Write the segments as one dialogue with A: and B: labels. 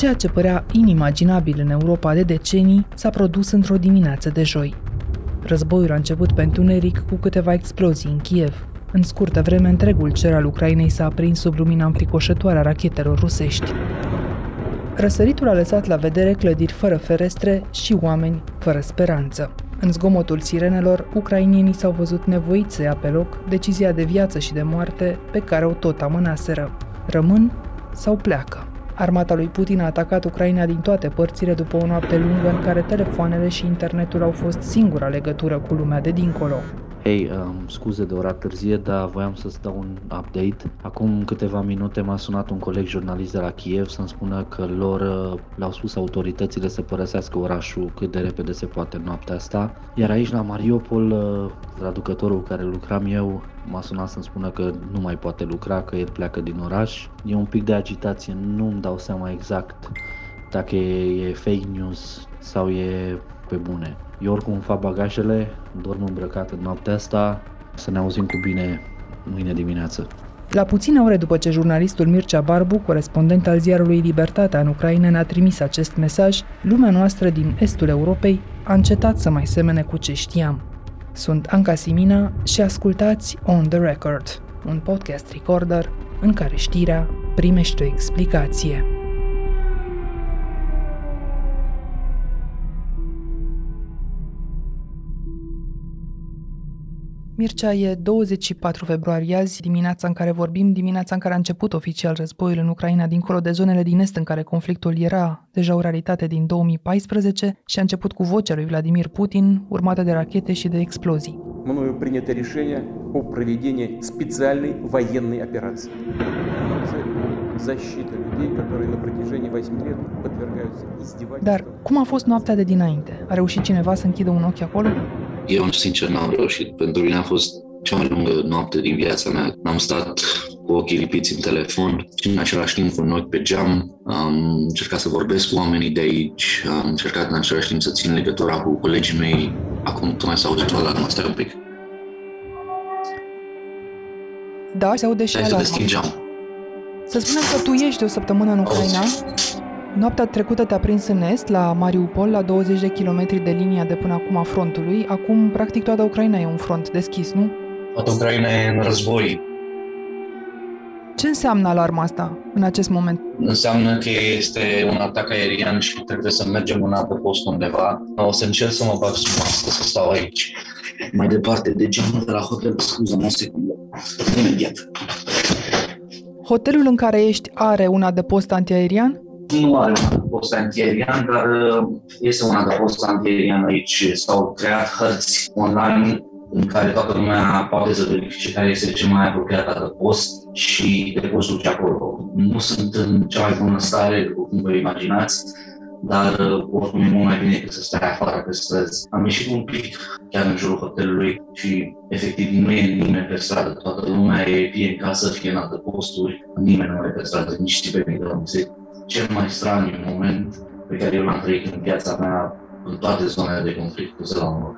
A: Ceea ce părea inimaginabil în Europa de decenii s-a produs într-o dimineață de joi. Războiul a început pe întuneric cu câteva explozii în Kiev. În scurtă vreme, întregul cer al Ucrainei s-a aprins sub lumina înfricoșătoare a rachetelor rusești. Răsăritul a lăsat la vedere clădiri fără ferestre și oameni fără speranță. În zgomotul sirenelor, ucrainienii s-au văzut nevoiți să ia pe loc decizia de viață și de moarte pe care o tot amânaseră. Rămân sau pleacă? Armata lui Putin a atacat Ucraina din toate părțile după o noapte lungă în care telefoanele și internetul au fost singura legătură cu lumea de dincolo.
B: Hei, um, scuze de ora târzie, dar voiam să-ți dau un update. Acum câteva minute m-a sunat un coleg jurnalist de la Kiev să-mi spună că lor uh, le-au spus autoritățile să părăsească orașul cât de repede se poate noaptea asta. Iar aici la Mariupol, uh, traducătorul cu care lucram eu m-a sunat să-mi spună că nu mai poate lucra, că el pleacă din oraș. E un pic de agitație, nu-mi dau seama exact dacă e, e fake news sau e pe bune. Eu oricum fac bagajele, dorm îmbrăcat în noaptea asta, să ne auzim cu bine mâine dimineață.
A: La puține ore după ce jurnalistul Mircea Barbu, corespondent al ziarului Libertatea în Ucraina, ne-a trimis acest mesaj, lumea noastră din estul Europei a încetat să mai semene cu ce știam. Sunt Anca Simina și ascultați On The Record, un podcast recorder în care știrea primește o explicație. Mircea, e 24 februarie azi, dimineața în care vorbim, dimineața în care a început oficial războiul în Ucraina, dincolo de zonele din est în care conflictul era deja o realitate din 2014 și a început cu vocea lui Vladimir Putin, urmată de rachete și de explozii.
C: Мною принято решение о проведении специальной военной операции.
A: Dar cum a fost noaptea de dinainte? A reușit cineva să închidă un ochi acolo?
D: Eu, sincer, n-am reușit. Pentru mine a fost cea mai lungă noapte din viața mea. Am stat cu ochii lipiți în telefon și în același timp cu un ochi pe geam. Am încercat să vorbesc cu oamenii de aici, am încercat în același timp să țin legătura cu colegii mei. Acum tu mai s-a auzit alarma, stai un pic.
A: Da, se aude și
D: Hai să
A: alarma.
D: deschid geam.
A: Să spunem că tu ești de o săptămână în Ucraina. Noaptea trecută te-a prins în est, la Mariupol, la 20 de kilometri de linia de până acum a frontului. Acum, practic, toată Ucraina e un front deschis, nu?
D: Toată Ucraina e în război.
A: Ce înseamnă alarma asta în acest moment?
D: Înseamnă că este un atac aerian și trebuie să mergem în altă post undeva. O să încerc să mă bag sub mască, să stau aici. Mai departe de geamul de la hotel, scuză-mă o secundă. Imediat.
A: Hotelul în care ești are un adăpost antiaerian?
D: nu are un adăpost antiaerian, dar uh, este un adăpost antiaerian aici. S-au creat hărți online în care toată lumea poate să verifice care este cel mai apropiat adăpost și te poți duce acolo. Nu sunt în cea mai bună stare, cum vă imaginați, dar uh, oricum e mult mai bine decât să stai afară pe străzi. Am ieșit un pic chiar în jurul hotelului și efectiv nu e nimeni pe stradă, toată lumea e fie în casă, fie în adăposturi, nimeni nu e pe stradă, nici țipeni de la muzică cel mai straniu moment pe care eu l-am trăit în viața mea în toate zonele de conflict cu la un loc.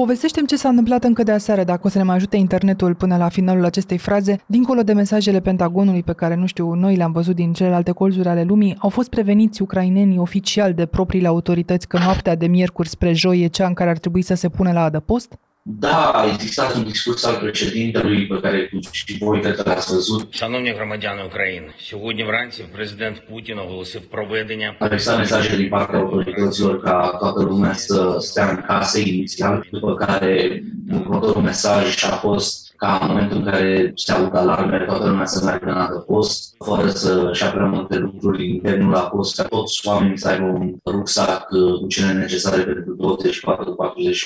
A: Povestește-mi ce s-a întâmplat încă de aseară, dacă o să ne mai ajute internetul până la finalul acestei fraze. Dincolo de mesajele Pentagonului pe care, nu știu, noi le-am văzut din celelalte colțuri ale lumii, au fost preveniți ucrainenii oficial de propriile autorități că noaptea de miercuri spre joi e cea în care ar trebui să se pune la adăpost?
D: Da, a existat un discurs al președintelui pe care tu și voi cred că l-ați văzut.
E: Шановні громадяни України, сьогодні вранці президент Путін оголосив проведення
D: Au existat mesaje din partea autorităților ca toată lumea să stea în case inițial, după care următorul mesaj a fost ca în momentul în care se aud alarme, toată lumea să meargă în adăpost, fără să-și ia prea multe lucruri internul la post, ca toți oamenii să aibă un rucsac uh, cu cele necesare pentru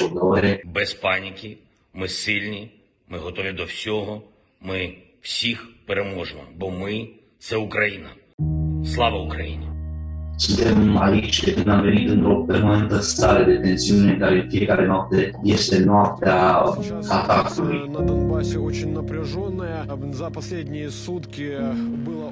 D: 24-48 de ore.
E: без паніки. Ми сильні, ми готові до всього. Ми всіх переможемо, бо ми це Україна. Слава Україні!
D: Suntem aici de când am venit într-o permanentă stare de tensiune care fiecare noapte este noaptea atacului.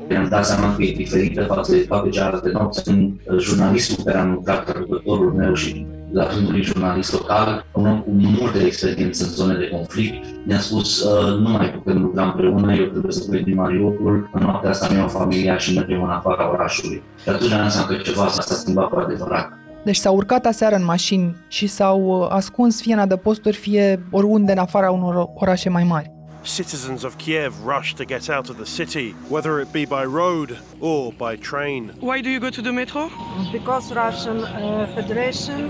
D: Ne-am dat seama că e diferită față de toate cealaltă nopți când jurnalistul care am lucrat, răbdătorul meu și la rândul lui jurnalist local, un om cu multe experiențe în zone de conflict, mi-a spus uh, nu mai putem lucra împreună, eu trebuie să plec din Mariupol, în noaptea asta mi-am familia și mergem în afara orașului. Și atunci ne-am că ceva s-a schimbat cu adevărat.
A: Deci s-au urcat aseară în mașini și s-au uh, ascuns fie în adăposturi, fie oriunde în afara unor orașe mai mari.
F: Citizens of Kiev rush to get out of the city, whether it be by road or by train.
G: Why do you go to the metro?
H: Because Russian uh, Federation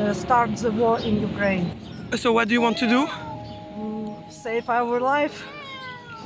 H: uh, starts the war in Ukraine.
G: So what do you want to do?
H: Mm, save our life.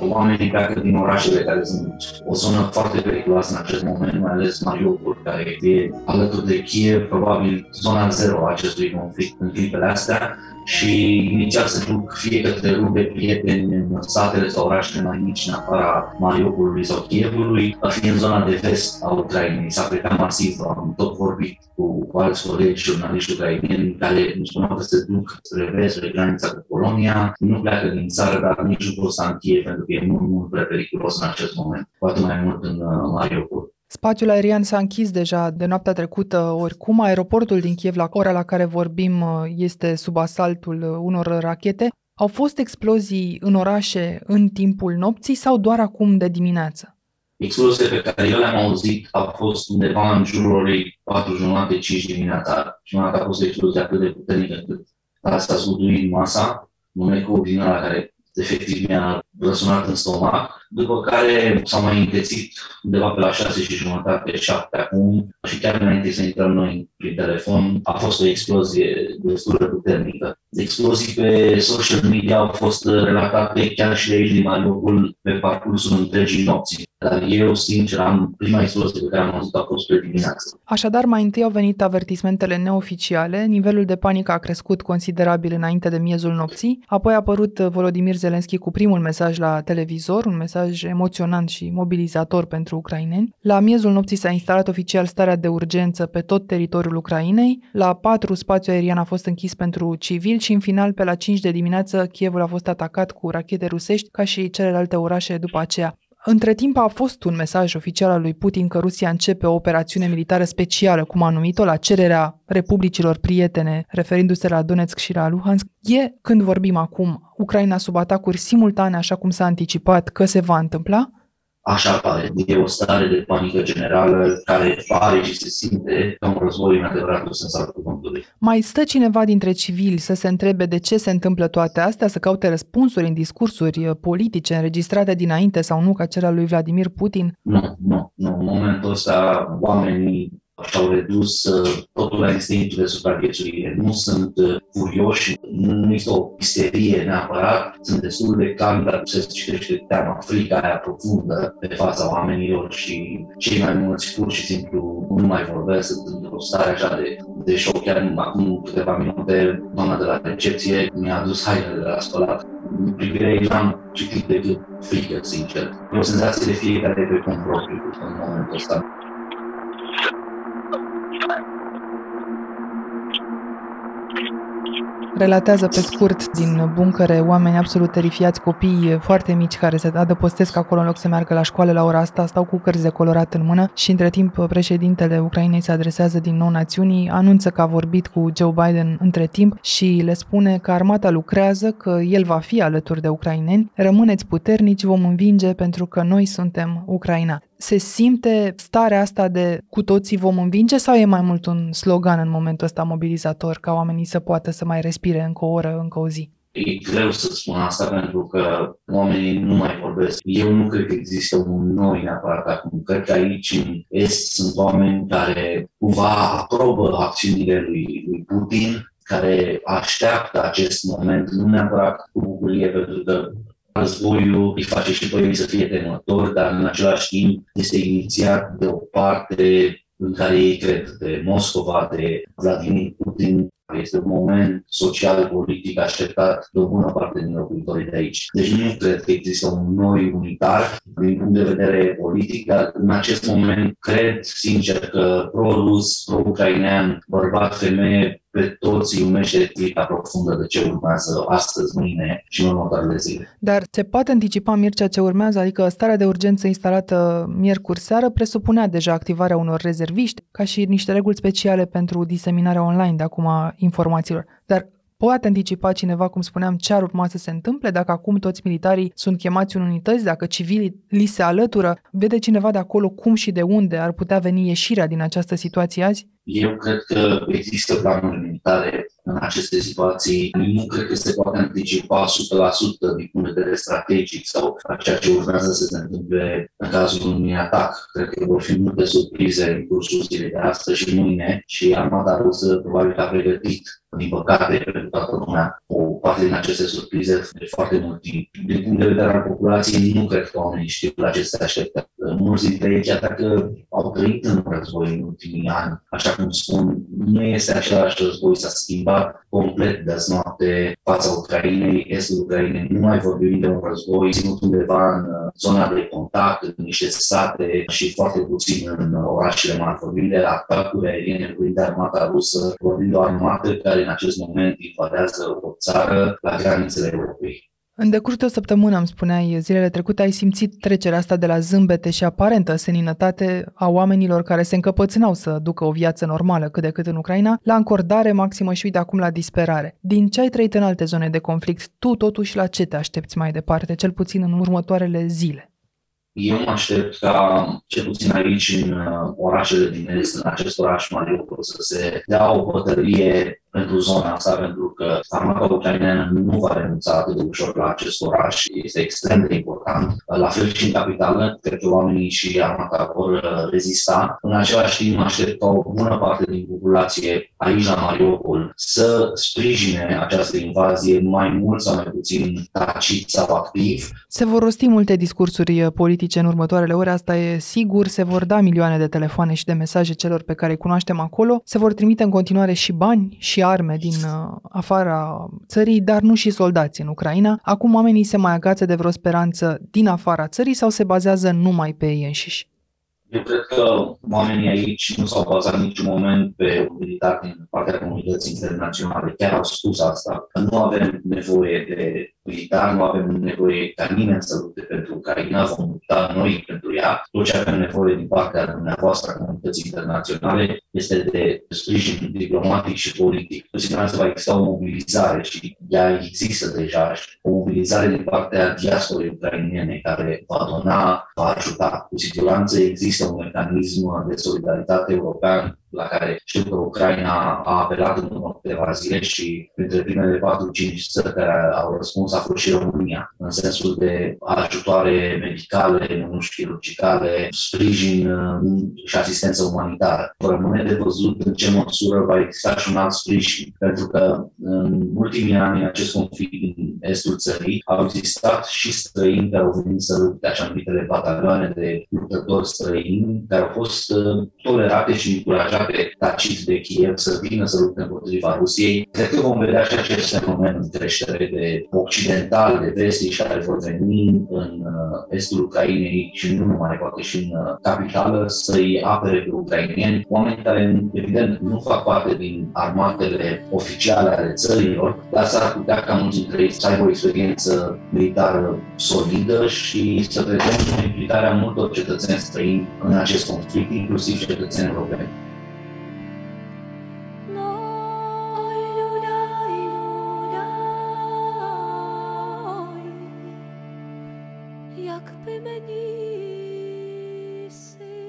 D: Oamenii pleacă din orașele care sunt o zonă foarte periculoasă în acest moment, mai ales Mariupol, care e alături de Kiev, probabil zona zero a acestui conflict în clipele astea și inițial se duc fie către rude prieteni în satele sau orașele mai mici în afara Mariupolului sau Kievului, fie în zona de vest a Ucrainei. S-a plecat masiv, am tot vorbit cu, cu alți colegi jurnaliști ucrainieni care îmi spuneau că se duc spre vest, spre granița cu Polonia, nu pleacă din țară, dar nici nu pot să în Kiev, pentru că e mult, mult prea periculos în acest moment, poate mai mult în uh, Mariupol.
A: Spațiul aerian s-a închis deja de noaptea trecută, oricum aeroportul din Kiev, la ora la care vorbim, este sub asaltul unor rachete. Au fost explozii în orașe în timpul nopții sau doar acum de dimineață?
D: Exploziile pe care eu le-am auzit au fost undeva în jurul orei 4 jumate, 5 dimineața. Și a fost o explozie atât de puternică încât asta a zguduit masa, un ecou din ăla care efectiv mi-a răsunat în stomac după care s-au mai întețit undeva pe la 6 și jumătate, 7 acum și chiar înainte să intrăm noi prin telefon, a fost o explozie destul de puternică. Explozii pe social media au fost relatate chiar și de aici din Mariupol pe parcursul întregii nopții. Dar eu, sincer, am prima explozie pe care am auzit a fost pe dimineață.
A: Așadar, mai întâi au venit avertismentele neoficiale, nivelul de panică a crescut considerabil înainte de miezul nopții, apoi a apărut Volodimir Zelenski cu primul mesaj la televizor, un mesaj mesaj emoționant și mobilizator pentru ucraineni. La miezul nopții s-a instalat oficial starea de urgență pe tot teritoriul Ucrainei. La 4 spațiul aerian a fost închis pentru civil și în final pe la 5 de dimineață Kievul a fost atacat cu rachete rusești ca și celelalte orașe după aceea. Între timp a fost un mesaj oficial al lui Putin că Rusia începe o operațiune militară specială, cum a numit-o, la cererea republicilor prietene, referindu-se la Donetsk și la Luhansk. E, când vorbim acum, Ucraina sub atacuri simultane, așa cum s-a anticipat că se va întâmpla?
D: Așa pare, e o stare de panică generală care pare și se simte ca un război în adevăratul sens al cuvântului.
A: Mai stă cineva dintre civili să se întrebe de ce se întâmplă toate astea, să caute răspunsuri în discursuri uh, politice înregistrate dinainte sau nu ca cel al lui Vladimir Putin?
D: Nu, nu, nu. În momentul ăsta oamenii și-au redus uh, totul la instinctul de supraviețuire. Nu sunt uh, furioși, nu este o isterie neapărat, sunt destul de calmi, dar se citește teama, frica aia profundă pe fața oamenilor și cei mai mulți pur și simplu nu mai vorbesc, sunt într-o stare așa de, de șoc. Chiar acum câteva minute, doamna de la recepție mi-a adus hainele de la spălat. În privire ei n-am citit decât frică, sincer. E o senzație de fiecare pe cont propriu în momentul ăsta.
A: Relatează pe scurt din buncăre oameni absolut terifiați, copii foarte mici care se adăpostesc acolo în loc să meargă la școală la ora asta, stau cu cărți de colorat în mână și între timp președintele Ucrainei se adresează din nou națiunii, anunță că a vorbit cu Joe Biden între timp și le spune că armata lucrează, că el va fi alături de ucraineni, rămâneți puternici, vom învinge pentru că noi suntem Ucraina se simte starea asta de cu toții vom învinge sau e mai mult un slogan în momentul ăsta mobilizator ca oamenii să poată să mai respire încă o oră, încă o zi?
D: E greu să spun asta pentru că oamenii nu mai vorbesc. Eu nu cred că există un noi neapărat acum. Cred că aici în Est sunt oameni care cumva aprobă acțiunile lui, lui Putin, care așteaptă acest moment, nu neapărat cu bucurie, pentru că Războiul îi face și pe ei să fie temători, dar în același timp este inițiat de o parte în care ei cred, de Moscova, de Vladimir Putin, este un moment social, politic așteptat de o bună parte din locuitorii de aici. Deci nu cred că există un noi unitar din punct de vedere politic, dar în acest moment cred sincer că pro-rus, pro-ucrainean, bărbat, femeie, pe toți îi umește frica profundă de ce urmează astăzi, mâine și în următoarele zile.
A: Dar se poate anticipa, Mircea, ce urmează? Adică starea de urgență instalată miercuri seară presupunea deja activarea unor rezerviști, ca și niște reguli speciale pentru diseminarea online de acum a informațiilor. Dar Poate anticipa cineva, cum spuneam, ce ar urma să se întâmple dacă acum toți militarii sunt chemați în unități, dacă civilii li se alătură? Vede cineva de acolo cum și de unde ar putea veni ieșirea din această situație azi?
D: Eu cred că există planuri militare în aceste situații. Nu cred că se poate anticipa 100% din punct de vedere strategic sau ceea ce urmează să se întâmple în cazul unui atac. Cred că vor fi multe surprize în cursul zilei de astăzi și mâine și armata rusă probabil că a pregătit din păcate, pentru toată lumea, o parte din aceste surprize de foarte mult timp. Din punct de vedere al populației, nu cred că oamenii știu la ce se așteptă. Mulți dintre ei, chiar dacă au trăit în război în ultimii ani, așa cum spun, nu este același război, s-a schimbat complet de azi noapte fața Ucrainei, estul Ucrainei. Nu mai vorbim de un război ținut undeva în uh, zona de contact, în niște sate și foarte puțin în orașele mari. Vorbim de atacuri aeriene, vorbim de armata rusă, vorbim de o armată care în acest moment invadează o țară la granițele Europei.
A: În decurs de o săptămână, îmi spuneai, zilele trecute, ai simțit trecerea asta de la zâmbete și aparentă seninătate a oamenilor care se încăpățânau să ducă o viață normală cât de cât în Ucraina, la încordare maximă și uite acum la disperare. Din ce ai trăit în alte zone de conflict, tu totuși la ce te aștepți mai departe, cel puțin în următoarele zile?
D: Eu mă aștept ca, cel puțin aici, în uh, orașele din Est, în acest oraș Mariupol, să se dea o bătălie pentru zona asta, pentru că armata ucraineană nu va renunța atât de ușor la acest oraș. Este extrem de important. La fel și în capitală, cred că oamenii și armata vor uh, rezista. În același timp, aștept ca o bună parte din populație aici la Mariupol să sprijine această invazie mai mult sau mai puțin tacit sau activ.
A: Se vor rosti multe discursuri uh, politice în următoarele ore, asta e sigur. Se vor da milioane de telefoane și de mesaje celor pe care îi cunoaștem acolo. Se vor trimite în continuare și bani și arme din uh, afara țării, dar nu și soldați în Ucraina. Acum oamenii se mai agață de vreo speranță din afara țării sau se bazează numai pe ei înșiși?
D: Eu cred că oamenii aici nu s-au bazat niciun moment pe utilitatea din partea comunității internaționale. Chiar au spus asta, că nu avem nevoie de militar, nu avem nevoie ca nimeni să lupte pentru Ucraina, vom lupta noi pentru ea. Tot ce avem nevoie din partea dumneavoastră a comunității internaționale este de sprijin diplomatic și politic. Cu siguranță va exista o mobilizare și ea există deja, o mobilizare din partea diasporei ucrainene care va dona, va ajuta. Cu siguranță există un mecanism de solidaritate european la care știu că Ucraina a apelat în urmă câteva zile și printre primele 4-5 țări care au răspuns a fost și România, în sensul de ajutoare medicale, nu chirurgicale, sprijin uh, și asistență umanitară. Rămâne de văzut în ce măsură va exista și un alt sprijin, pentru că în ultimii ani acest conflict din estul țării au existat și străini care au venit să lupte așa numitele batalioane de luptători străini, care au fost uh, tolerate și încurajate pe tacit de Kiev să vină să lupte împotriva Rusiei. Cred că vom vedea și acest fenomen în creștere de occidental, de vestici care vor veni în uh, estul Ucrainei și nu numai, poate și în uh, capitală, să-i apere pe ucrainieni, oameni care, evident, nu fac parte din armatele oficiale ale țărilor, dar s-ar putea ca mulți dintre ei să aibă o experiență militară solidă și să vedem implicarea multor cetățeni străini în acest conflict, inclusiv cetățeni europeni.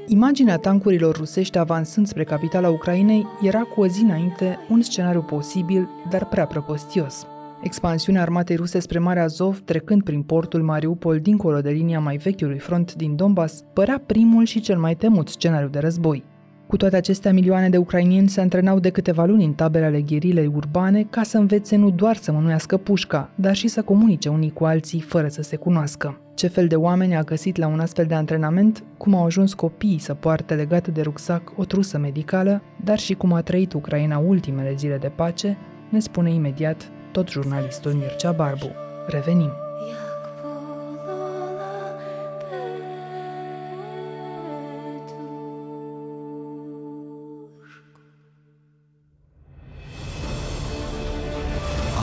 A: Imaginea tancurilor rusești avansând spre capitala Ucrainei era cu o zi înainte un scenariu posibil, dar prea prăpostios. Expansiunea armatei ruse spre Marea Azov, trecând prin portul Mariupol dincolo de linia mai vechiului front din Donbass, părea primul și cel mai temut scenariu de război. Cu toate acestea, milioane de ucrainieni se antrenau de câteva luni în tabere ale gherilei urbane ca să învețe nu doar să mânuiască pușca, dar și să comunice unii cu alții fără să se cunoască. Ce fel de oameni a găsit la un astfel de antrenament, cum au ajuns copiii să poarte legată de rucsac o trusă medicală, dar și cum a trăit Ucraina ultimele zile de pace, ne spune imediat tot jurnalistul Mircea Barbu. Revenim!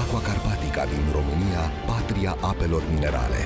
I: Aqua Carpatica din România, patria apelor minerale.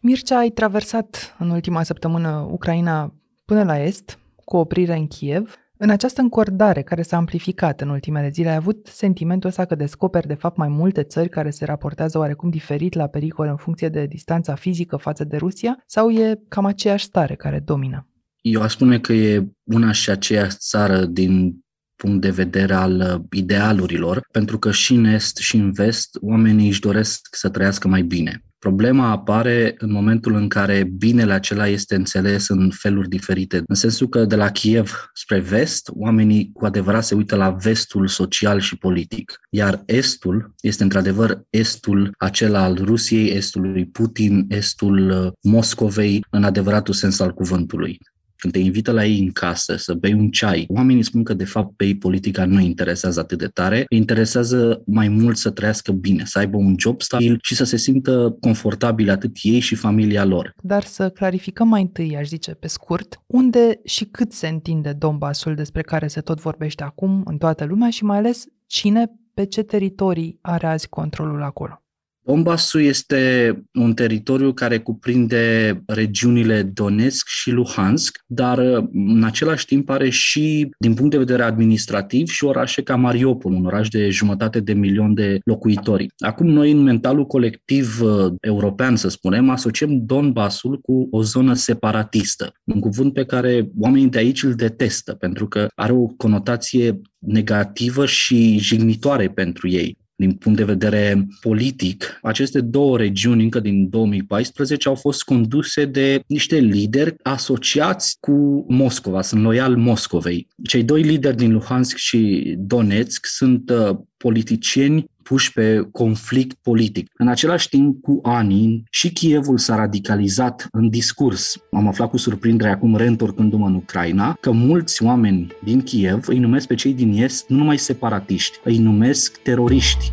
A: Mircea, ai traversat în ultima săptămână Ucraina până la est, cu oprire în Kiev. În această încordare care s-a amplificat în ultimele zile, ai avut sentimentul ăsta că descoperi de fapt mai multe țări care se raportează oarecum diferit la pericol în funcție de distanța fizică față de Rusia sau e cam aceeași stare care domină?
B: Eu aș spune că e una și aceeași țară din punct de vedere al uh, idealurilor, pentru că și în est și în vest oamenii își doresc să trăiască mai bine. Problema apare în momentul în care binele acela este înțeles în feluri diferite, în sensul că de la Kiev spre vest, oamenii cu adevărat se uită la vestul social și politic, iar estul este într-adevăr estul acela al Rusiei, estul lui Putin, estul uh, Moscovei, în adevăratul sens al cuvântului când te invită la ei în casă să bei un ceai, oamenii spun că de fapt pe ei politica nu interesează atât de tare, îi interesează mai mult să trăiască bine, să aibă un job stabil și să se simtă confortabil atât ei și familia lor.
A: Dar să clarificăm mai întâi, aș zice pe scurt, unde și cât se întinde Donbassul despre care se tot vorbește acum în toată lumea și mai ales cine pe ce teritorii are azi controlul acolo.
B: Donbassul este un teritoriu care cuprinde regiunile Donetsk și Luhansk, dar în același timp are și, din punct de vedere administrativ, și orașe ca Mariupol, un oraș de jumătate de milion de locuitori. Acum noi, în mentalul colectiv uh, european, să spunem, asociem Donbassul cu o zonă separatistă, un cuvânt pe care oamenii de aici îl detestă, pentru că are o conotație negativă și jignitoare pentru ei din punct de vedere politic, aceste două regiuni încă din 2014 au fost conduse de niște lideri asociați cu Moscova, sunt loial Moscovei. Cei doi lideri din Luhansk și Donetsk sunt uh, politicieni puși pe conflict politic. În același timp, cu ani, și Kievul s-a radicalizat în discurs. Am aflat cu surprindere acum, reîntorcându-mă în Ucraina, că mulți oameni din Kiev îi numesc pe cei din Est nu numai separatiști, îi numesc teroriști.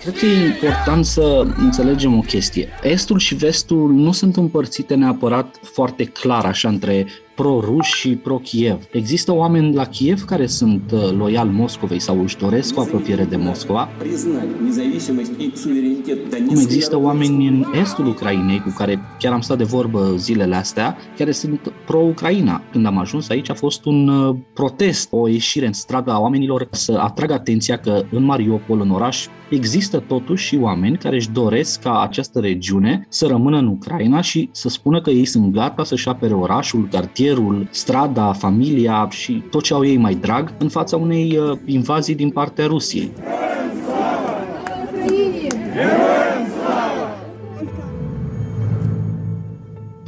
B: Cred că e important să înțelegem o chestie. Estul și vestul nu sunt împărțite neapărat foarte clar așa între pro-ruși și pro-Kiev. Există oameni la Kiev care sunt uh, loial Moscovei sau își doresc o apropiere de Moscova. Cum există oameni în estul Ucrainei cu care chiar am stat de vorbă zilele astea, care sunt pro-Ucraina. Când am ajuns aici a fost un uh, protest, o ieșire în stradă a oamenilor să atragă atenția că în Mariupol, în oraș, există totuși și oameni care își doresc ca această regiune să rămână în Ucraina și să spună că ei sunt gata să-și apere orașul, cartierul, strada, familia și tot ce au ei mai drag în fața unei uh, invazii din partea Rusiei.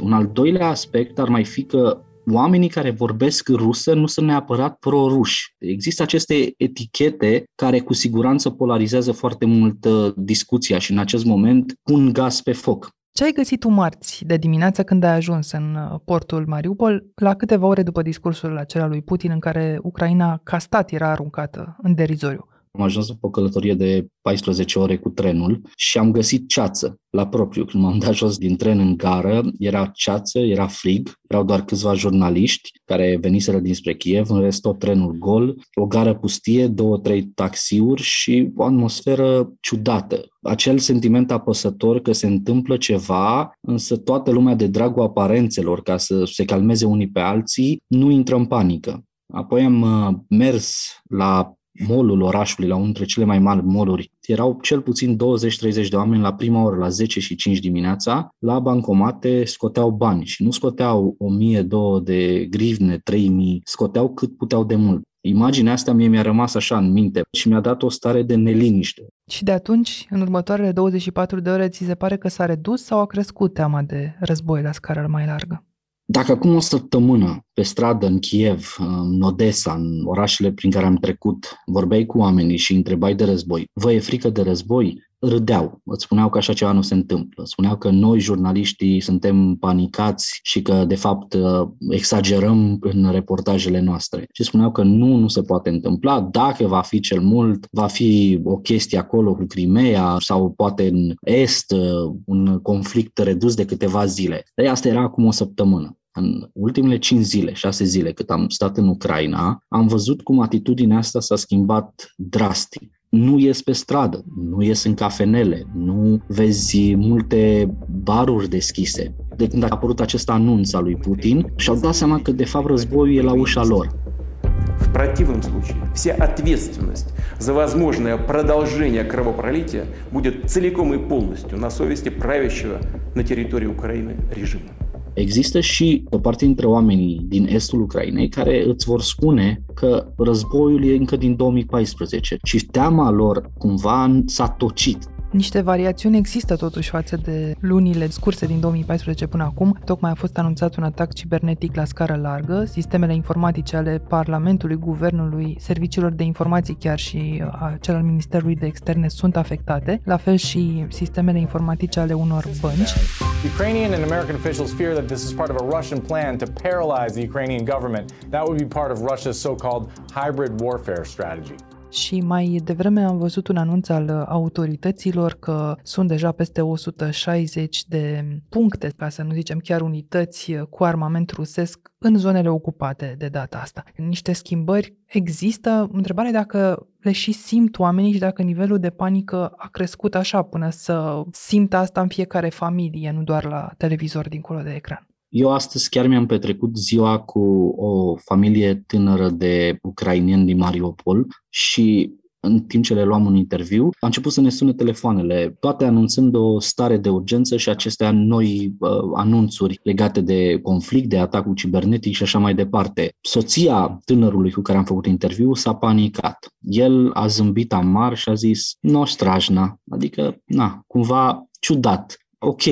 B: Un al doilea aspect ar mai fi că oamenii care vorbesc rusă nu sunt neapărat pro-ruși. Există aceste etichete care cu siguranță polarizează foarte mult uh, discuția și în acest moment pun gaz pe foc.
A: Ce ai găsit tu marți de dimineață când ai ajuns în uh, portul Mariupol, la câteva ore după discursul acela lui Putin în care Ucraina ca stat era aruncată în derizoriu?
B: Am ajuns pe o călătorie de 14 ore cu trenul și am găsit ceață la propriu. Când m-am dat jos din tren în gară, era ceață, era frig, erau doar câțiva jurnaliști care veniseră dinspre Kiev, în rest tot trenul gol, o gară pustie, două, trei taxiuri și o atmosferă ciudată. Acel sentiment apăsător că se întâmplă ceva, însă toată lumea de dragul aparențelor, ca să se calmeze unii pe alții, nu intră în panică. Apoi am uh, mers la molul orașului, la unul dintre cele mai mari moluri, erau cel puțin 20-30 de oameni la prima oră, la 10 și 5 dimineața, la bancomate scoteau bani și nu scoteau 1000, 2 de grivne, 3000, scoteau cât puteau de mult. Imaginea asta mie mi-a rămas așa în minte și mi-a dat o stare de neliniște.
A: Și de atunci, în următoarele 24 de ore, ți se pare că s-a redus sau a crescut teama de război la scară mai largă?
B: Dacă acum o săptămână pe stradă în Kiev, în Odessa, în orașele prin care am trecut, vorbeai cu oamenii și întrebai de război, vă e frică de război? Râdeau, îți spuneau că așa ceva nu se întâmplă. Spuneau că noi, jurnaliștii, suntem panicați și că, de fapt, exagerăm în reportajele noastre. Și spuneau că nu, nu se poate întâmpla. Dacă va fi cel mult, va fi o chestie acolo cu Crimea sau poate în Est, un conflict redus de câteva zile. Dar asta era acum o săptămână. În ultimele 5 zile, 6 zile cât am stat în Ucraina, am văzut cum atitudinea asta s-a schimbat drastic nu ies pe stradă, nu ies în cafenele, nu vezi multe baruri deschise. De când a apărut acest anunț al lui Putin, și-au dat seama că de fapt războiul e la ușa lor.
C: В противном случае вся ответственность за возможное продолжение кровопролития будет целиком и полностью на совести правящего на территории Украины режима.
B: Există și o parte dintre oamenii din estul Ucrainei care îți vor spune că războiul e încă din 2014 și teama lor cumva s-a tocit.
A: Niște variațiuni există totuși față de lunile scurse din 2014 până acum. Tocmai a fost anunțat un atac cibernetic la scară largă. Sistemele informatice ale Parlamentului, Guvernului, serviciilor de informații chiar și a cel al Ministerului de Externe sunt afectate, la fel și sistemele informatice ale unor bănci.
I: Ukrainian and American officials fear that this is part of a Russian plan to paralyze the Ukrainian government. That would be part of Russia's so-called hybrid warfare strategy.
A: Și mai devreme am văzut un anunț al autorităților că sunt deja peste 160 de puncte, ca să nu zicem chiar unități cu armament rusesc în zonele ocupate de data asta. Niște schimbări există. Întrebarea dacă le și simt oamenii și dacă nivelul de panică a crescut așa până să simtă asta în fiecare familie, nu doar la televizor dincolo de ecran.
B: Eu astăzi chiar mi-am petrecut ziua cu o familie tânără de ucrainieni din Mariupol și în timp ce le luam un interviu, a început să ne sune telefoanele, toate anunțând o stare de urgență și acestea noi uh, anunțuri legate de conflict, de atacul cibernetic și așa mai departe. Soția tânărului cu care am făcut interviu s-a panicat. El a zâmbit amar și a zis, nu strajna, adică, na, cumva ciudat. Ok,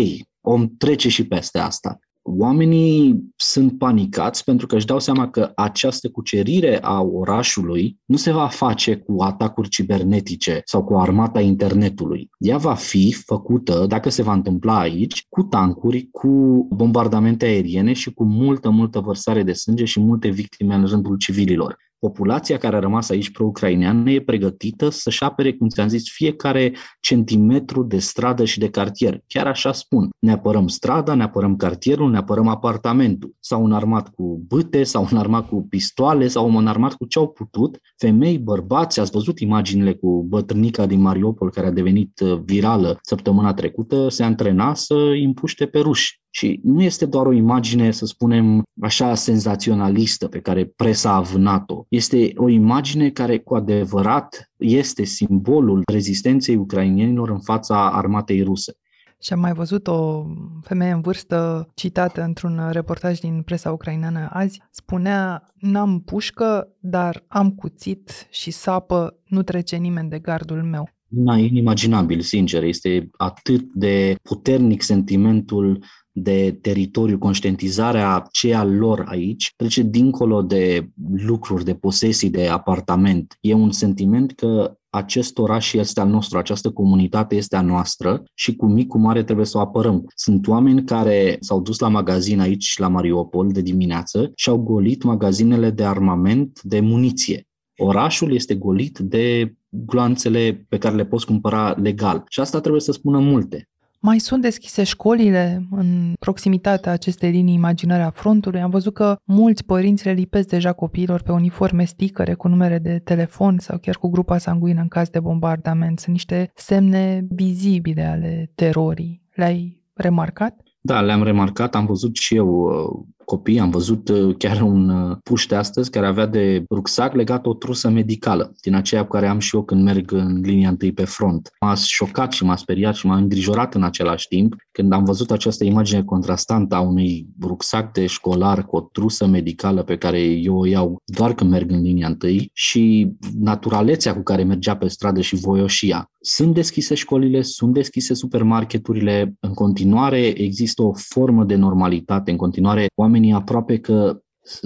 B: om trece și peste asta oamenii sunt panicați pentru că își dau seama că această cucerire a orașului nu se va face cu atacuri cibernetice sau cu armata internetului. Ea va fi făcută, dacă se va întâmpla aici, cu tancuri, cu bombardamente aeriene și cu multă, multă vărsare de sânge și multe victime în rândul civililor populația care a rămas aici pro-ucraineană e pregătită să-și apere, cum ți-am zis, fiecare centimetru de stradă și de cartier. Chiar așa spun. Ne apărăm strada, ne apărăm cartierul, ne apărăm apartamentul. S-au înarmat cu bâte, s-au înarmat cu pistoale, s-au înarmat cu ce au putut. Femei, bărbați, ați văzut imaginile cu bătrânica din Mariupol care a devenit uh, virală săptămâna trecută, se antrena să împuște pe ruși. Și nu este doar o imagine, să spunem, așa senzaționalistă pe care presa a vânat-o. Este o imagine care cu adevărat este simbolul rezistenței ucrainienilor în fața armatei ruse.
A: Și am mai văzut o femeie în vârstă citată într-un reportaj din presa ucraineană azi. Spunea, n-am pușcă, dar am cuțit și sapă, nu trece nimeni de gardul meu.
B: Inimaginabil, sincer, este atât de puternic sentimentul de teritoriu, conștientizarea ce al lor aici, trece dincolo de lucruri, de posesii, de apartament. E un sentiment că acest oraș este al nostru, această comunitate este a noastră și cu mic, cu mare trebuie să o apărăm. Sunt oameni care s-au dus la magazin aici, la Mariupol, de dimineață și au golit magazinele de armament, de muniție. Orașul este golit de gloanțele pe care le poți cumpăra legal. Și asta trebuie să spună multe.
A: Mai sunt deschise școlile în proximitatea acestei linii imaginare a frontului. Am văzut că mulți părinți le lipesc deja copiilor pe uniforme sticăre cu numere de telefon sau chiar cu grupa sanguină în caz de bombardament. Sunt niște semne vizibile ale terorii. Le-ai remarcat?
B: Da, le-am remarcat, am văzut și eu uh, copii, am văzut uh, chiar un uh, puște astăzi care avea de rucsac legat o trusă medicală, din aceea cu care am și eu când merg în linia întâi pe front. M-a șocat și m-a speriat și m-a îngrijorat în același timp când am văzut această imagine contrastantă a unui rucsac de școlar cu o trusă medicală pe care eu o iau doar când merg în linia întâi și naturalețea cu care mergea pe stradă și voioșia. Sunt deschise școlile, sunt deschise supermarketurile, în continuare există o formă de normalitate, în continuare oamenii aproape că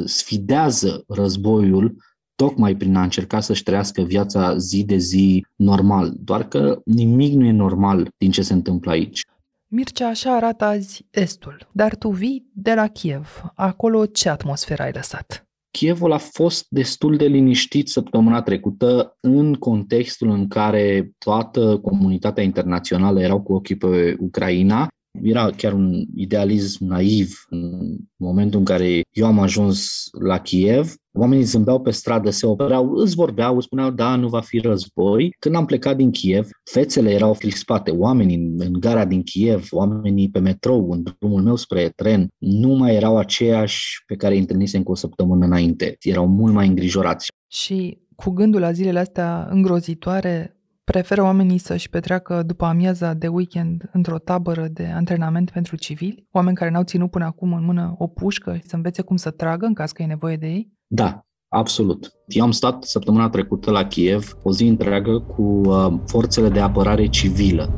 B: sfidează războiul tocmai prin a încerca să-și trăiască viața zi de zi normal, doar că nimic nu e normal din ce se întâmplă aici.
A: Mircea, așa arată azi Estul, dar tu vii de la Kiev. Acolo ce atmosferă ai lăsat?
B: Kievul a fost destul de liniștit săptămâna trecută în contextul în care toată comunitatea internațională erau cu ochii pe Ucraina Era chiar un idealism naiv în momentul în care eu am ajuns la Kiev. Oamenii zâmbeau pe stradă, se opreau, îți vorbeau, îți spuneau, da, nu va fi război. Când am plecat din Kiev, fețele erau crispate, oamenii în gara din Kiev, oamenii pe metrou, în drumul meu spre tren, nu mai erau aceiași pe care îi întâlnisem cu o săptămână înainte. Erau mult mai îngrijorați.
A: Și cu gândul la zilele astea îngrozitoare, Preferă oamenii să-și petreacă după amiaza de weekend într-o tabără de antrenament pentru civili? Oameni care n-au ținut până acum în mână o pușcă și să învețe cum să tragă în caz că e nevoie de ei?
B: Da, Absolut. Eu am stat săptămâna trecută la Kiev o zi întreagă cu uh, forțele de apărare civilă.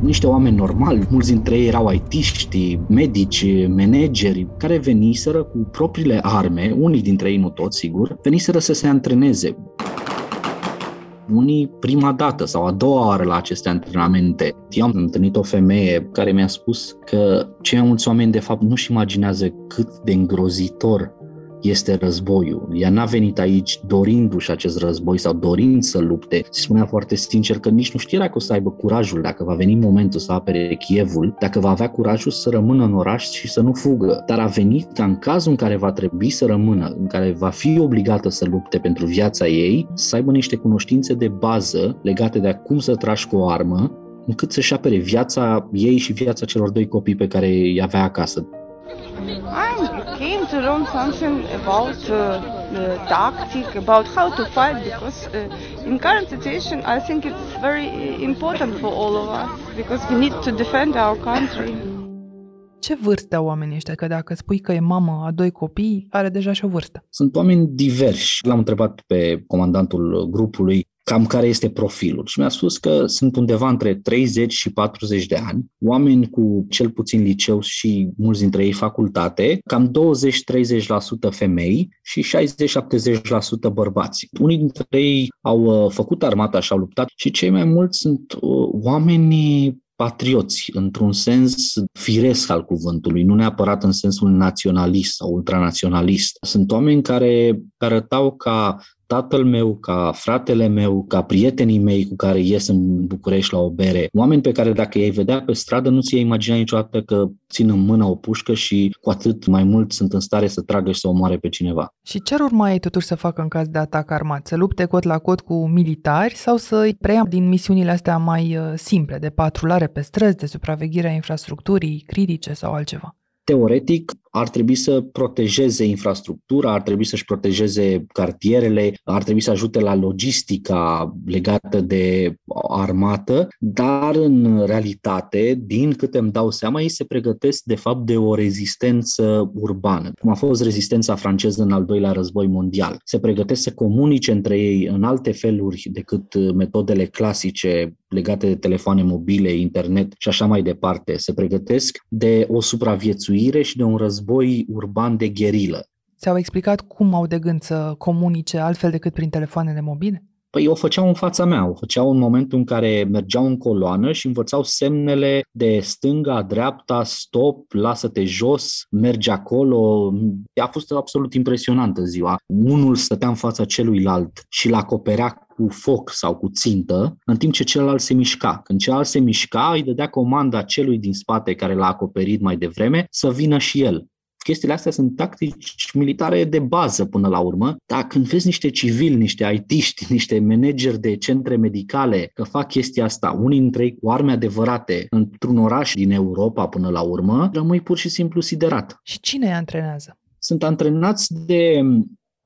B: Niște oameni normali, mulți dintre ei erau IT-ști, medici, manageri, care veniseră cu propriile arme, unii dintre ei, nu toți, sigur, veniseră să se antreneze unii prima dată sau a doua oară la aceste antrenamente. Eu am întâlnit o femeie care mi-a spus că cei mai mulți oameni de fapt nu-și imaginează cât de îngrozitor este războiul. Ea n-a venit aici dorindu-și acest război sau dorind să lupte. Se spunea foarte sincer că nici nu știa dacă o să aibă curajul, dacă va veni momentul să apere Chievul, dacă va avea curajul să rămână în oraș și să nu fugă. Dar a venit ca în cazul în care va trebui să rămână, în care va fi obligată să lupte pentru viața ei, să aibă niște cunoștințe de bază legate de cum să tragi cu o armă, încât să-și apere viața ei și viața celor doi copii pe care îi avea acasă.
J: I came to learn something about uh, the tactic, about how to fight, because uh, in current situation, I think it's very important for all of us, because we need to defend our country.
A: Ce vârstă au oamenii ăștia? Că dacă spui că e mamă a doi copii, are deja și o vârstă.
B: Sunt oameni diversi. L-am întrebat pe comandantul grupului cam care este profilul. Și mi-a spus că sunt undeva între 30 și 40 de ani, oameni cu cel puțin liceu și mulți dintre ei facultate, cam 20-30% femei și 60-70% bărbați. Unii dintre ei au uh, făcut armata și au luptat și cei mai mulți sunt uh, oamenii patrioți, într-un sens firesc al cuvântului, nu neapărat în sensul naționalist sau ultranaționalist. Sunt oameni care arătau ca tatăl meu, ca fratele meu, ca prietenii mei cu care ies în București la o bere, oameni pe care dacă ei vedea pe stradă nu ți-ai imagina niciodată că țin în mână o pușcă și cu atât mai mult sunt în stare să tragă și să omoare pe cineva.
A: Și ce ar urma ei totuși să facă în caz de atac armat? Să lupte cot la cot cu militari sau să îi preia din misiunile astea mai uh, simple, de patrulare pe străzi, de supraveghere a infrastructurii critice sau altceva?
B: Teoretic, ar trebui să protejeze infrastructura, ar trebui să-și protejeze cartierele, ar trebui să ajute la logistica legată de armată, dar în realitate, din câte îmi dau seama, ei se pregătesc de fapt de o rezistență urbană, cum a fost rezistența franceză în al doilea război mondial. Se pregătesc să comunice între ei în alte feluri decât metodele clasice legate de telefoane mobile, internet și așa mai departe. Se pregătesc de o supraviețuire și de un război război urban de gherilă.
A: Ți-au explicat cum au de gând să comunice altfel decât prin telefoanele mobile?
B: Păi o făceau în fața mea, o făceau în momentul în care mergeau în coloană și învățau semnele de stânga, dreapta, stop, lasă-te jos, mergi acolo. A fost absolut impresionantă ziua. Unul stătea în fața celuilalt și l acoperea cu foc sau cu țintă, în timp ce celălalt se mișca. Când celălalt se mișca, îi dădea comanda celui din spate care l-a acoperit mai devreme să vină și el chestiile astea sunt tactici militare de bază până la urmă, dar când vezi niște civili, niște IT-ști, niște manageri de centre medicale că fac chestia asta, unii dintre ei cu arme adevărate, într-un oraș din Europa până la urmă, rămâi pur și simplu siderat.
A: Și cine îi antrenează?
B: Sunt antrenați de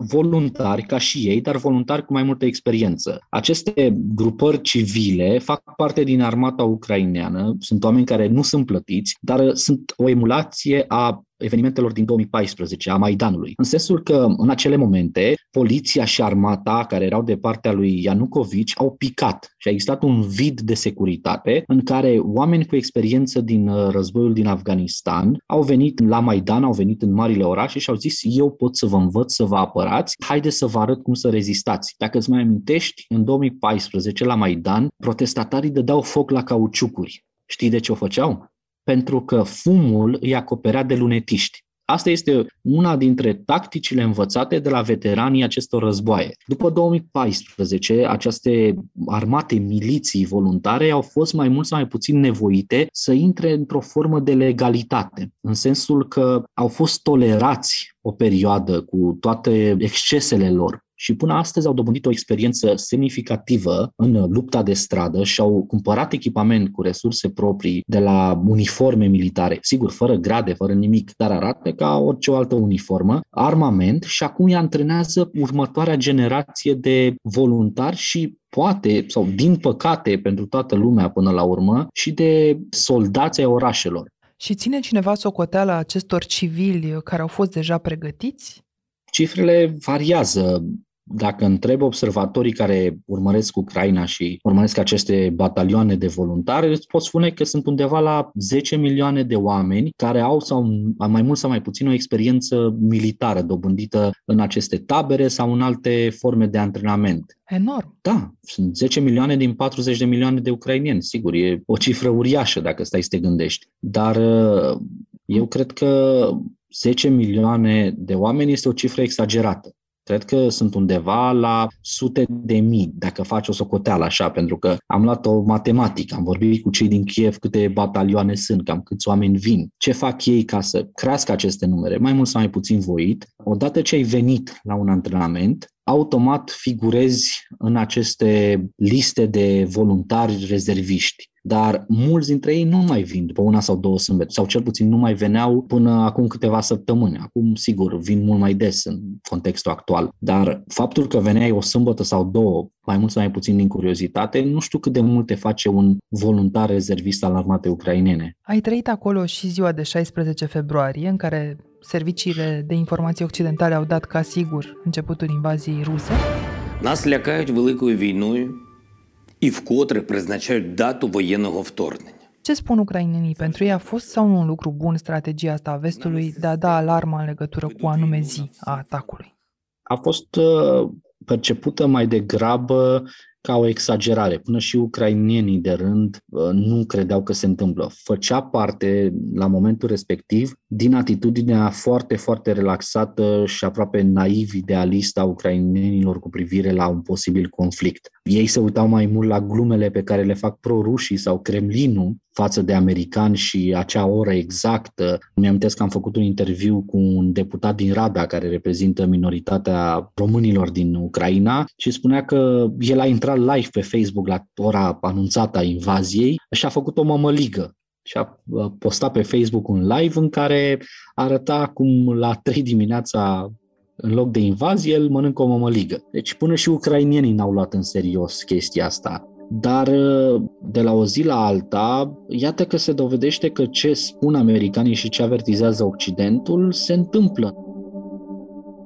B: voluntari ca și ei, dar voluntari cu mai multă experiență. Aceste grupări civile fac parte din armata ucraineană, sunt oameni care nu sunt plătiți, dar sunt o emulație a evenimentelor din 2014, a Maidanului. În sensul că, în acele momente, poliția și armata, care erau de partea lui Ianucovici, au picat și a existat un vid de securitate în care oameni cu experiență din uh, războiul din Afganistan au venit la Maidan, au venit în marile orașe și au zis eu pot să vă învăț să vă apărați, haide să vă arăt cum să rezistați. Dacă îți mai amintești, în 2014 la Maidan, protestatarii dădeau foc la cauciucuri. Știi de ce o făceau? Pentru că fumul îi acoperea de lunetiști. Asta este una dintre tacticile învățate de la veteranii acestor războaie. După 2014, aceste armate miliții voluntare au fost mai mult sau mai puțin nevoite să intre într-o formă de legalitate, în sensul că au fost tolerați o perioadă cu toate excesele lor și până astăzi au dobândit o experiență semnificativă în lupta de stradă și au cumpărat echipament cu resurse proprii de la uniforme militare, sigur, fără grade, fără nimic, dar arată ca orice o altă uniformă, armament și acum îi antrenează următoarea generație de voluntari și poate, sau din păcate pentru toată lumea până la urmă, și de soldații ai orașelor.
A: Și ține cineva socoteala acestor civili care au fost deja pregătiți?
B: Cifrele variază dacă întreb observatorii care urmăresc Ucraina și urmăresc aceste batalioane de voluntari, îți pot spune că sunt undeva la 10 milioane de oameni care au sau mai mult sau mai puțin o experiență militară dobândită în aceste tabere sau în alte forme de antrenament.
A: Enorm.
B: Da, sunt 10 milioane din 40 de milioane de ucrainieni. Sigur, e o cifră uriașă dacă stai să te gândești. Dar eu cred că 10 milioane de oameni este o cifră exagerată. Cred că sunt undeva la sute de mii, dacă faci o socoteală așa, pentru că am luat o matematică, am vorbit cu cei din Kiev câte batalioane sunt, cam câți oameni vin, ce fac ei ca să crească aceste numere, mai mult sau mai puțin voit. Odată ce ai venit la un antrenament, automat figurezi în aceste liste de voluntari rezerviști dar mulți dintre ei nu mai vin după una sau două sâmbete, sau cel puțin nu mai veneau până acum câteva săptămâni. Acum, sigur, vin mult mai des în contextul actual, dar faptul că veneai o sâmbătă sau două, mai mult sau mai puțin din curiozitate, nu știu cât de multe face un voluntar rezervist al armatei ucrainene.
A: Ai trăit acolo și ziua de 16 februarie, în care serviciile de informații occidentale au dat ca sigur începutul invaziei ruse?
E: Нас лякають великою війною, і вкотре призначають дату воєнного вторгнення.
A: Ce spun ucrainenii? Pentru ei a fost sau nu un lucru bun strategia asta a vestului de a da alarmă în legătură cu anume zi a atacului?
B: A fost uh, percepută mai degrabă ca o exagerare. Până și ucrainienii de rând uh, nu credeau că se întâmplă. Făcea parte, la momentul respectiv, din atitudinea foarte, foarte relaxată și aproape naiv idealistă a ucrainenilor cu privire la un posibil conflict. Ei se uitau mai mult la glumele pe care le fac pro-rușii sau Kremlinul față de americani și acea oră exactă. Mi-am că am făcut un interviu cu un deputat din Rada care reprezintă minoritatea românilor din Ucraina și spunea că el a intrat live pe Facebook la ora anunțată a invaziei și a făcut o mămăligă și a postat pe Facebook un live în care arăta cum la 3 dimineața în loc de invazie, el mănâncă o mămăligă. Deci până și ucrainienii n-au luat în serios chestia asta. Dar de la o zi la alta, iată că se dovedește că ce spun americanii și ce avertizează Occidentul se întâmplă.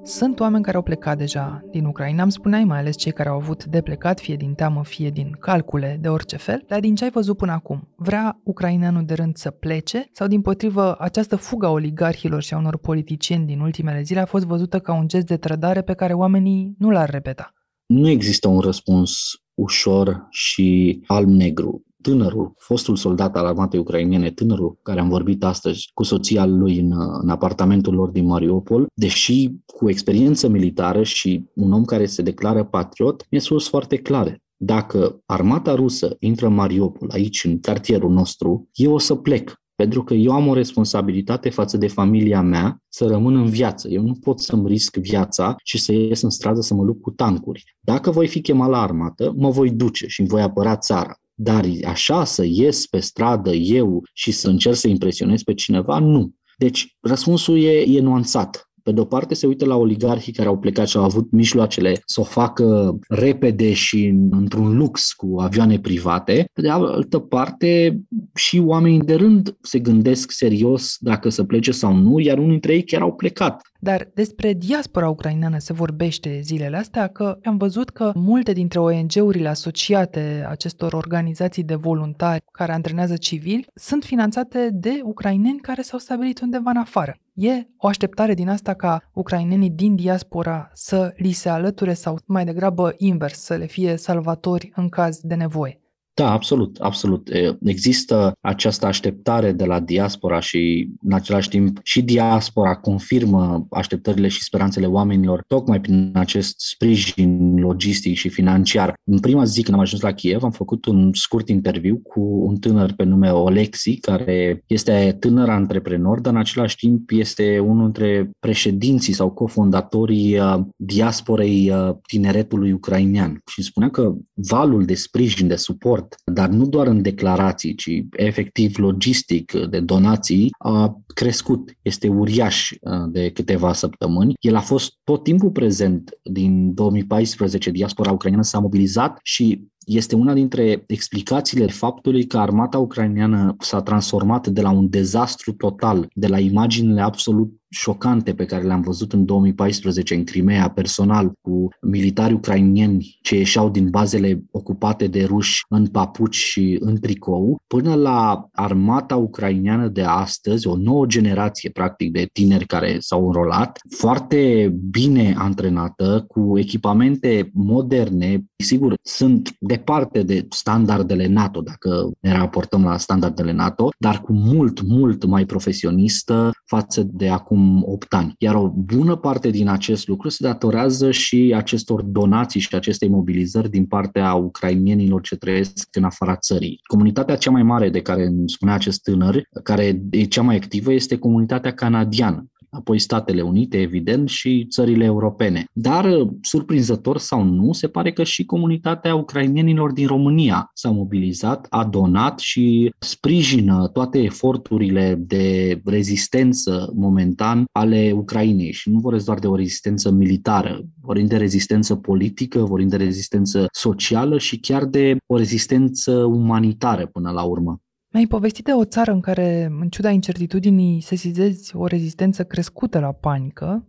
A: Sunt oameni care au plecat deja din Ucraina, îmi spuneai mai ales cei care au avut de plecat, fie din teamă, fie din calcule, de orice fel, dar din ce ai văzut până acum, vrea ucraineanul de rând să plece sau din potrivă această fugă a oligarhilor și a unor politicieni din ultimele zile a fost văzută ca un gest de trădare pe care oamenii nu l-ar repeta?
B: Nu există un răspuns ușor și alb-negru tânărul, fostul soldat al armatei ucrainene, tânărul care am vorbit astăzi cu soția lui în, în apartamentul lor din Mariupol, deși cu experiență militară și un om care se declară patriot, mi-a spus foarte clare. Dacă armata rusă intră în Mariupol, aici, în cartierul nostru, eu o să plec pentru că eu am o responsabilitate față de familia mea să rămân în viață. Eu nu pot să-mi risc viața și să ies în stradă să mă lupt cu tancuri. Dacă voi fi chemat la armată, mă voi duce și îmi voi apăra țara. Dar așa să ies pe stradă eu și să încerc să impresionez pe cineva, nu. Deci răspunsul e, e nuanțat. Pe de-o parte se uită la oligarhii care au plecat și au avut mijloacele să o facă repede și într-un lux cu avioane private. Pe de altă parte, și oamenii de rând se gândesc serios dacă să plece sau nu, iar unii dintre ei chiar au plecat.
A: Dar despre diaspora ucraineană se vorbește zilele astea că am văzut că multe dintre ONG-urile asociate acestor organizații de voluntari care antrenează civili sunt finanțate de ucraineni care s-au stabilit undeva în afară. E o așteptare din asta ca ucrainenii din diaspora să li se alăture sau mai degrabă invers, să le fie salvatori în caz de nevoie.
B: Da, absolut, absolut. Există această așteptare de la diaspora și, în același timp, și diaspora confirmă așteptările și speranțele oamenilor tocmai prin acest sprijin logistic și financiar. În prima zi când am ajuns la Kiev, am făcut un scurt interviu cu un tânăr pe nume Olexi, care este tânăr antreprenor, dar în același timp este unul dintre președinții sau cofondatorii uh, diasporei uh, tineretului ucrainean. Și spunea că valul de sprijin, de suport suport, dar nu doar în declarații, ci efectiv logistic de donații, a crescut. Este uriaș uh, de câteva săptămâni. El a fost tot timpul prezent din 2014. Diaspora ucraineană s-a mobilizat și este una dintre explicațiile faptului că armata ucraineană s-a transformat de la un dezastru total, de la imaginile absolut șocante pe care le-am văzut în 2014 în Crimea personal cu militari ucrainieni ce ieșeau din bazele ocupate de ruși în papuci și în tricou, până la armata ucraineană de astăzi, o nouă generație practic de tineri care s-au înrolat, foarte bine antrenată, cu echipamente moderne, sigur, sunt departe de standardele NATO, dacă ne raportăm la standardele NATO, dar cu mult, mult mai profesionistă față de acum acum 8 ani. Iar o bună parte din acest lucru se datorează și acestor donații și acestei mobilizări din partea ucrainienilor ce trăiesc în afara țării. Comunitatea cea mai mare de care îmi spunea acest tânăr, care e cea mai activă, este comunitatea canadiană apoi Statele Unite, evident, și țările europene. Dar, surprinzător sau nu, se pare că și comunitatea ucrainienilor din România s-a mobilizat, a donat și sprijină toate eforturile de rezistență momentan ale Ucrainei. Și nu vorbesc doar de o rezistență militară, vorbim de rezistență politică, vorbim de rezistență socială și chiar de o rezistență umanitară până la urmă.
A: Mi-ai povestit de o țară în care, în ciuda incertitudinii, sesizezi o rezistență crescută la panică,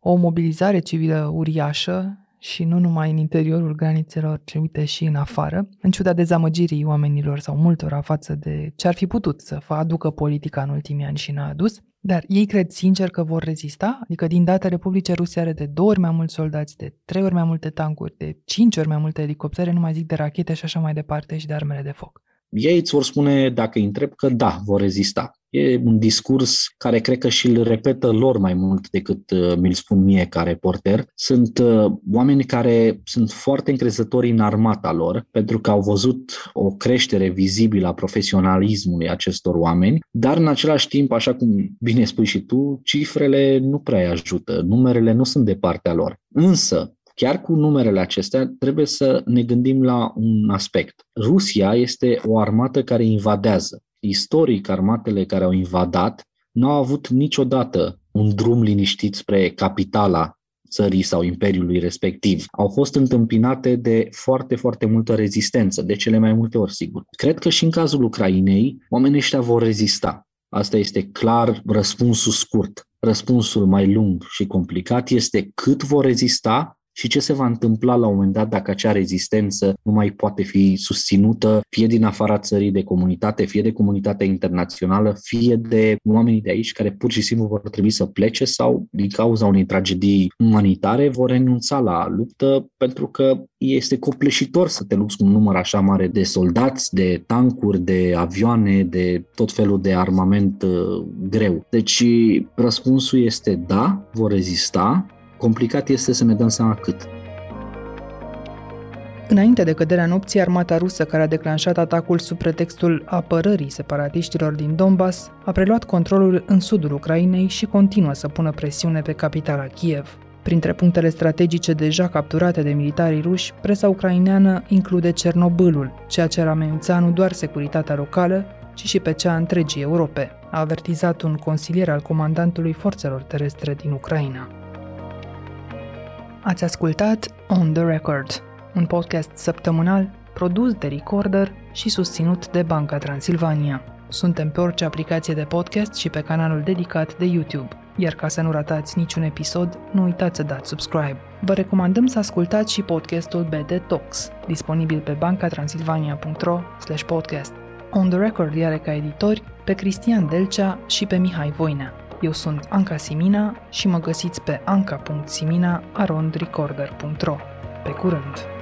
A: o mobilizare civilă uriașă și nu numai în interiorul granițelor, ci uite și în afară, în ciuda dezamăgirii oamenilor sau multora față de ce ar fi putut să aducă politica în ultimii ani și n-a adus. Dar ei cred sincer că vor rezista? Adică din data Republicii Ruse are de două ori mai mulți soldați, de trei ori mai multe tancuri, de cinci ori mai multe elicoptere, nu mai zic de rachete și așa mai departe și de armele de foc.
B: Ei îți vor spune, dacă îi întreb, că da, vor rezista. E un discurs care cred că și îl repetă lor mai mult decât uh, mi-l spun mie ca reporter. Sunt uh, oameni care sunt foarte încrezători în armata lor, pentru că au văzut o creștere vizibilă a profesionalismului acestor oameni, dar în același timp, așa cum bine spui și tu, cifrele nu prea ajută, numerele nu sunt de partea lor. Însă, Chiar cu numerele acestea, trebuie să ne gândim la un aspect. Rusia este o armată care invadează. Istoric, armatele care au invadat nu au avut niciodată un drum liniștit spre capitala țării sau imperiului respectiv. Au fost întâmpinate de foarte, foarte multă rezistență, de cele mai multe ori, sigur. Cred că și în cazul Ucrainei, oamenii ăștia vor rezista. Asta este clar răspunsul scurt. Răspunsul mai lung și complicat este cât vor rezista și ce se va întâmpla la un moment dat dacă acea rezistență nu mai poate fi susținută fie din afara țării de comunitate, fie de comunitatea internațională, fie de oamenii de aici care pur și simplu vor trebui să plece sau din cauza unei tragedii umanitare vor renunța la luptă pentru că este copleșitor să te lupți cu un număr așa mare de soldați, de tancuri, de avioane, de tot felul de armament uh, greu. Deci răspunsul este da, vor rezista, Complicat este să ne dăm seama cât.
A: Înainte de căderea nopții, armata rusă care a declanșat atacul sub pretextul apărării separatiștilor din Donbass a preluat controlul în sudul Ucrainei și continuă să pună presiune pe capitala Kiev. Printre punctele strategice deja capturate de militarii ruși, presa ucraineană include Cernobâlul, ceea ce ar amenința nu doar securitatea locală, ci și pe cea a întregii Europe, a avertizat un consilier al comandantului forțelor terestre din Ucraina. Ați ascultat On The Record, un podcast săptămânal produs de Recorder și susținut de Banca Transilvania. Suntem pe orice aplicație de podcast și pe canalul dedicat de YouTube. Iar ca să nu ratați niciun episod, nu uitați să dați subscribe. Vă recomandăm să ascultați și podcastul BD Talks, disponibil pe bancatransilvania.ro podcast. On The Record are ca editori pe Cristian Delcea și pe Mihai Voinea. Eu sunt Anca Simina și mă găsiți pe anca.simina.arondrecorder.ro. Pe curând!